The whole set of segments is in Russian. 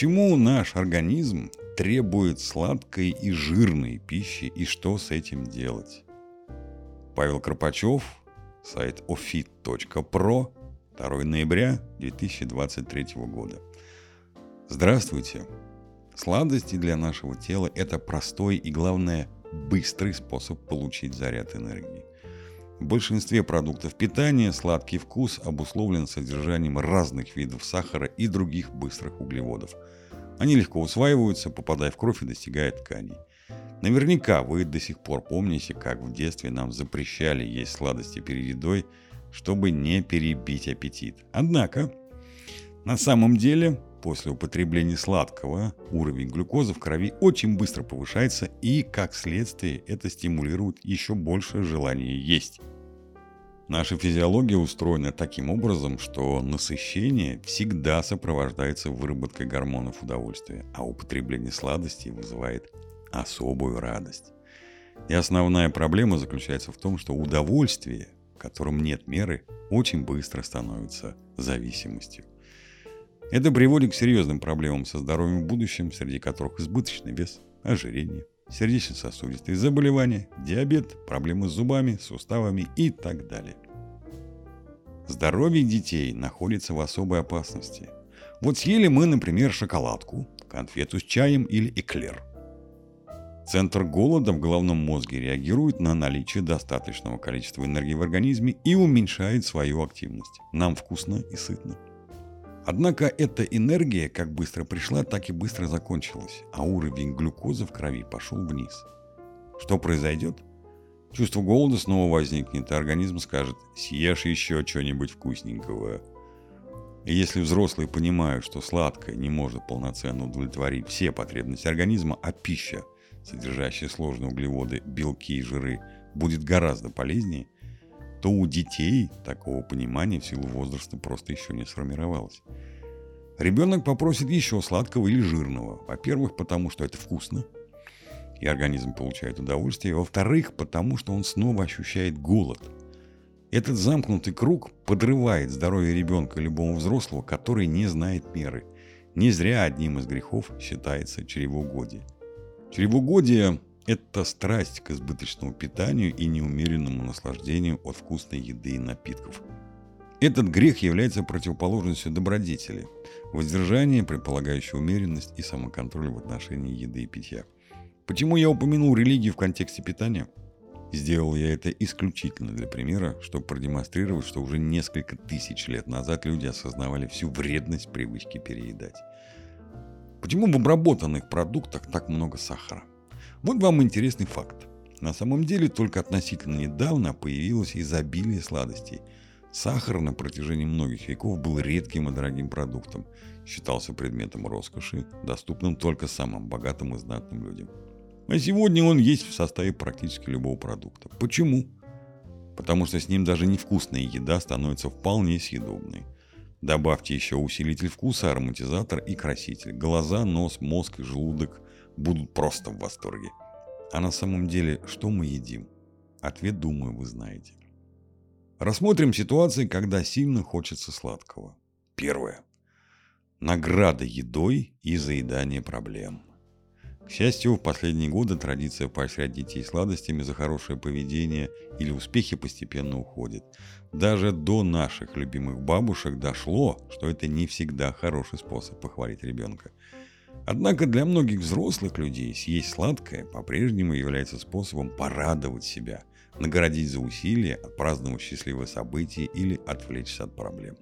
Почему наш организм требует сладкой и жирной пищи и что с этим делать? Павел Кропачев, сайт ofit.pro, 2 ноября 2023 года. Здравствуйте! Сладости для нашего тела – это простой и, главное, быстрый способ получить заряд энергии. В большинстве продуктов питания сладкий вкус обусловлен содержанием разных видов сахара и других быстрых углеводов. Они легко усваиваются, попадая в кровь и достигая тканей. Наверняка вы до сих пор помните, как в детстве нам запрещали есть сладости перед едой, чтобы не перебить аппетит. Однако, на самом деле, после употребления сладкого уровень глюкозы в крови очень быстро повышается и, как следствие, это стимулирует еще больше желание есть. Наша физиология устроена таким образом, что насыщение всегда сопровождается выработкой гормонов удовольствия, а употребление сладостей вызывает особую радость. И основная проблема заключается в том, что удовольствие, которым нет меры, очень быстро становится зависимостью. Это приводит к серьезным проблемам со здоровьем в будущем, среди которых избыточный вес, ожирение, сердечно-сосудистые заболевания, диабет, проблемы с зубами, суставами и так далее. Здоровье детей находится в особой опасности. Вот съели мы, например, шоколадку, конфету с чаем или эклер. Центр голода в головном мозге реагирует на наличие достаточного количества энергии в организме и уменьшает свою активность. Нам вкусно и сытно. Однако эта энергия как быстро пришла, так и быстро закончилась, а уровень глюкозы в крови пошел вниз. Что произойдет? Чувство голода снова возникнет, и организм скажет «съешь еще что-нибудь вкусненького». И если взрослые понимают, что сладкое не может полноценно удовлетворить все потребности организма, а пища, содержащая сложные углеводы, белки и жиры, будет гораздо полезнее – то у детей такого понимания в силу возраста просто еще не сформировалось. Ребенок попросит еще сладкого или жирного. Во-первых, потому что это вкусно, и организм получает удовольствие. Во-вторых, потому что он снова ощущает голод. Этот замкнутый круг подрывает здоровье ребенка любого взрослого, который не знает меры. Не зря одним из грехов считается чревоугодие. Чревоугодие это страсть к избыточному питанию и неумеренному наслаждению от вкусной еды и напитков. Этот грех является противоположностью добродетели, воздержания, предполагающей умеренность и самоконтроль в отношении еды и питья. Почему я упомянул религию в контексте питания? Сделал я это исключительно для примера, чтобы продемонстрировать, что уже несколько тысяч лет назад люди осознавали всю вредность привычки переедать. Почему в обработанных продуктах так много сахара? Вот вам интересный факт. На самом деле только относительно недавно появилось изобилие сладостей. Сахар на протяжении многих веков был редким и дорогим продуктом, считался предметом роскоши, доступным только самым богатым и знатным людям. А сегодня он есть в составе практически любого продукта. Почему? Потому что с ним даже невкусная еда становится вполне съедобной. Добавьте еще усилитель вкуса, ароматизатор и краситель. Глаза, нос, мозг и желудок будут просто в восторге. А на самом деле, что мы едим? Ответ, думаю, вы знаете. Рассмотрим ситуации, когда сильно хочется сладкого. Первое. Награда едой и заедание проблем. К счастью, в последние годы традиция поощрять детей сладостями за хорошее поведение или успехи постепенно уходит. Даже до наших любимых бабушек дошло, что это не всегда хороший способ похвалить ребенка. Однако для многих взрослых людей съесть сладкое по-прежнему является способом порадовать себя, наградить за усилия, отпраздновать счастливое событие или отвлечься от проблем.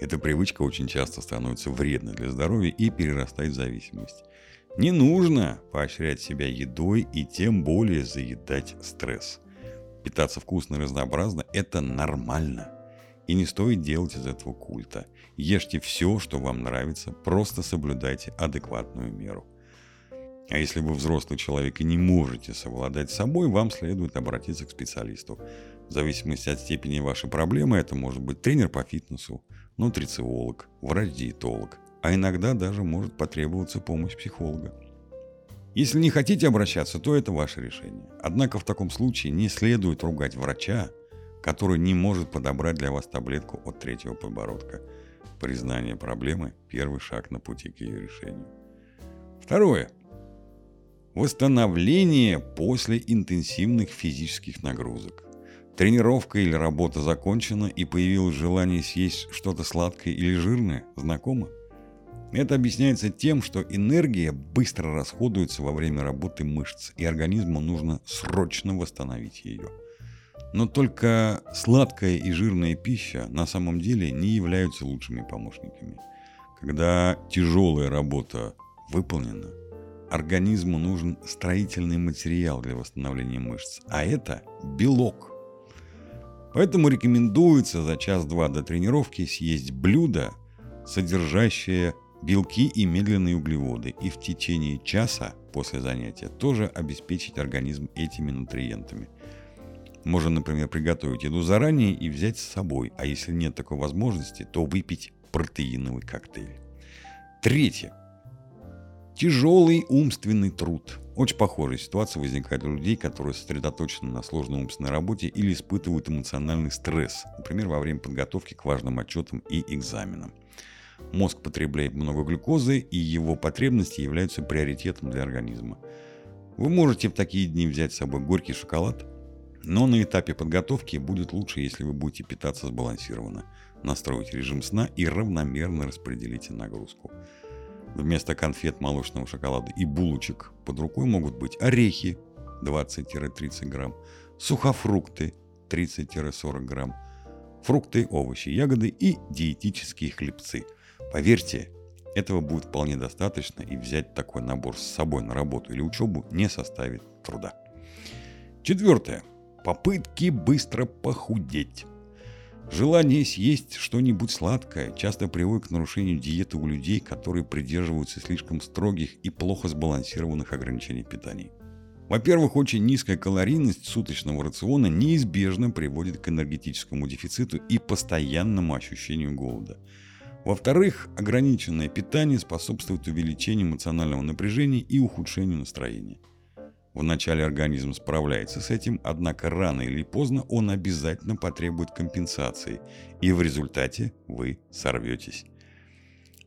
Эта привычка очень часто становится вредной для здоровья и перерастает в зависимость. Не нужно поощрять себя едой и тем более заедать стресс. Питаться вкусно и разнообразно – это нормально. И не стоит делать из этого культа. Ешьте все, что вам нравится, просто соблюдайте адекватную меру. А если вы взрослый человек и не можете совладать с собой, вам следует обратиться к специалисту. В зависимости от степени вашей проблемы это может быть тренер по фитнесу, нутрициолог, врач-диетолог, а иногда даже может потребоваться помощь психолога. Если не хотите обращаться, то это ваше решение. Однако в таком случае не следует ругать врача, который не может подобрать для вас таблетку от третьего подбородка. Признание проблемы – первый шаг на пути к ее решению. Второе. Восстановление после интенсивных физических нагрузок. Тренировка или работа закончена и появилось желание съесть что-то сладкое или жирное, знакомо? Это объясняется тем, что энергия быстро расходуется во время работы мышц, и организму нужно срочно восстановить ее. Но только сладкая и жирная пища на самом деле не являются лучшими помощниками. Когда тяжелая работа выполнена, организму нужен строительный материал для восстановления мышц, а это белок. Поэтому рекомендуется за час-два до тренировки съесть блюдо, содержащее белки и медленные углеводы, и в течение часа после занятия тоже обеспечить организм этими нутриентами. Можно, например, приготовить еду заранее и взять с собой, а если нет такой возможности, то выпить протеиновый коктейль. Третье. Тяжелый умственный труд. Очень похожая ситуация возникает у людей, которые сосредоточены на сложной умственной работе или испытывают эмоциональный стресс, например, во время подготовки к важным отчетам и экзаменам. Мозг потребляет много глюкозы, и его потребности являются приоритетом для организма. Вы можете в такие дни взять с собой горький шоколад, но на этапе подготовки будет лучше, если вы будете питаться сбалансированно, настроить режим сна и равномерно распределите нагрузку. Вместо конфет, молочного шоколада и булочек под рукой могут быть орехи 20-30 грамм, сухофрукты 30-40 грамм, фрукты, овощи, ягоды и диетические хлебцы – Поверьте, этого будет вполне достаточно, и взять такой набор с собой на работу или учебу не составит труда. Четвертое. Попытки быстро похудеть. Желание съесть что-нибудь сладкое часто приводит к нарушению диеты у людей, которые придерживаются слишком строгих и плохо сбалансированных ограничений питания. Во-первых, очень низкая калорийность суточного рациона неизбежно приводит к энергетическому дефициту и постоянному ощущению голода – во-вторых, ограниченное питание способствует увеличению эмоционального напряжения и ухудшению настроения. Вначале организм справляется с этим, однако рано или поздно он обязательно потребует компенсации, и в результате вы сорветесь.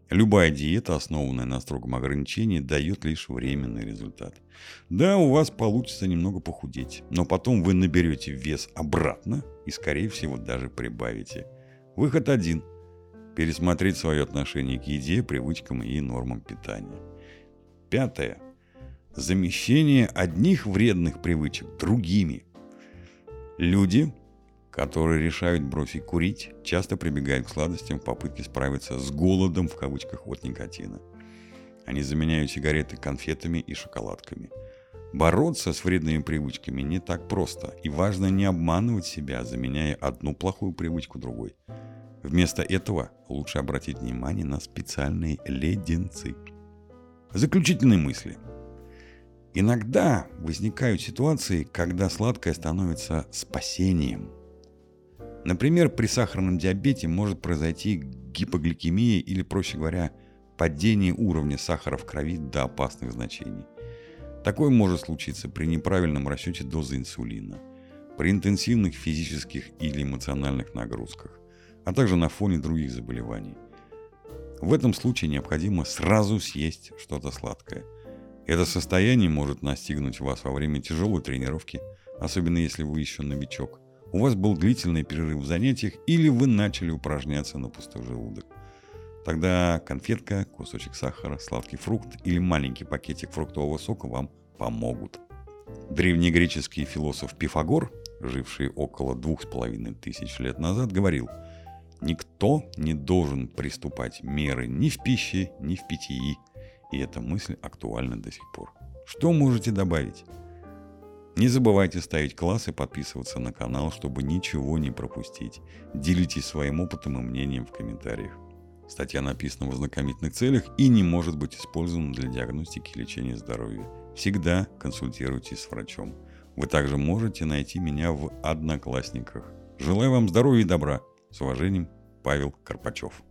Любая диета, основанная на строгом ограничении, дает лишь временный результат. Да, у вас получится немного похудеть, но потом вы наберете вес обратно и, скорее всего, даже прибавите. Выход один – пересмотреть свое отношение к еде, привычкам и нормам питания. Пятое. Замещение одних вредных привычек другими. Люди, которые решают бросить курить, часто прибегают к сладостям в попытке справиться с голодом в кавычках от никотина. Они заменяют сигареты конфетами и шоколадками. Бороться с вредными привычками не так просто, и важно не обманывать себя, заменяя одну плохую привычку другой – Вместо этого лучше обратить внимание на специальные леденцы. Заключительные мысли. Иногда возникают ситуации, когда сладкое становится спасением. Например, при сахарном диабете может произойти гипогликемия или, проще говоря, падение уровня сахара в крови до опасных значений. Такое может случиться при неправильном расчете дозы инсулина, при интенсивных физических или эмоциональных нагрузках, а также на фоне других заболеваний. В этом случае необходимо сразу съесть что-то сладкое. Это состояние может настигнуть вас во время тяжелой тренировки, особенно если вы еще новичок. У вас был длительный перерыв в занятиях или вы начали упражняться на пустой желудок. Тогда конфетка, кусочек сахара, сладкий фрукт или маленький пакетик фруктового сока вам помогут. Древнегреческий философ Пифагор, живший около двух с половиной тысяч лет назад, говорил – Никто не должен приступать меры ни в пище, ни в питьи. И эта мысль актуальна до сих пор. Что можете добавить? Не забывайте ставить класс и подписываться на канал, чтобы ничего не пропустить. Делитесь своим опытом и мнением в комментариях. Статья написана в ознакомительных целях и не может быть использована для диагностики и лечения здоровья. Всегда консультируйтесь с врачом. Вы также можете найти меня в Одноклассниках. Желаю вам здоровья и добра. С уважением, Павел Карпачев.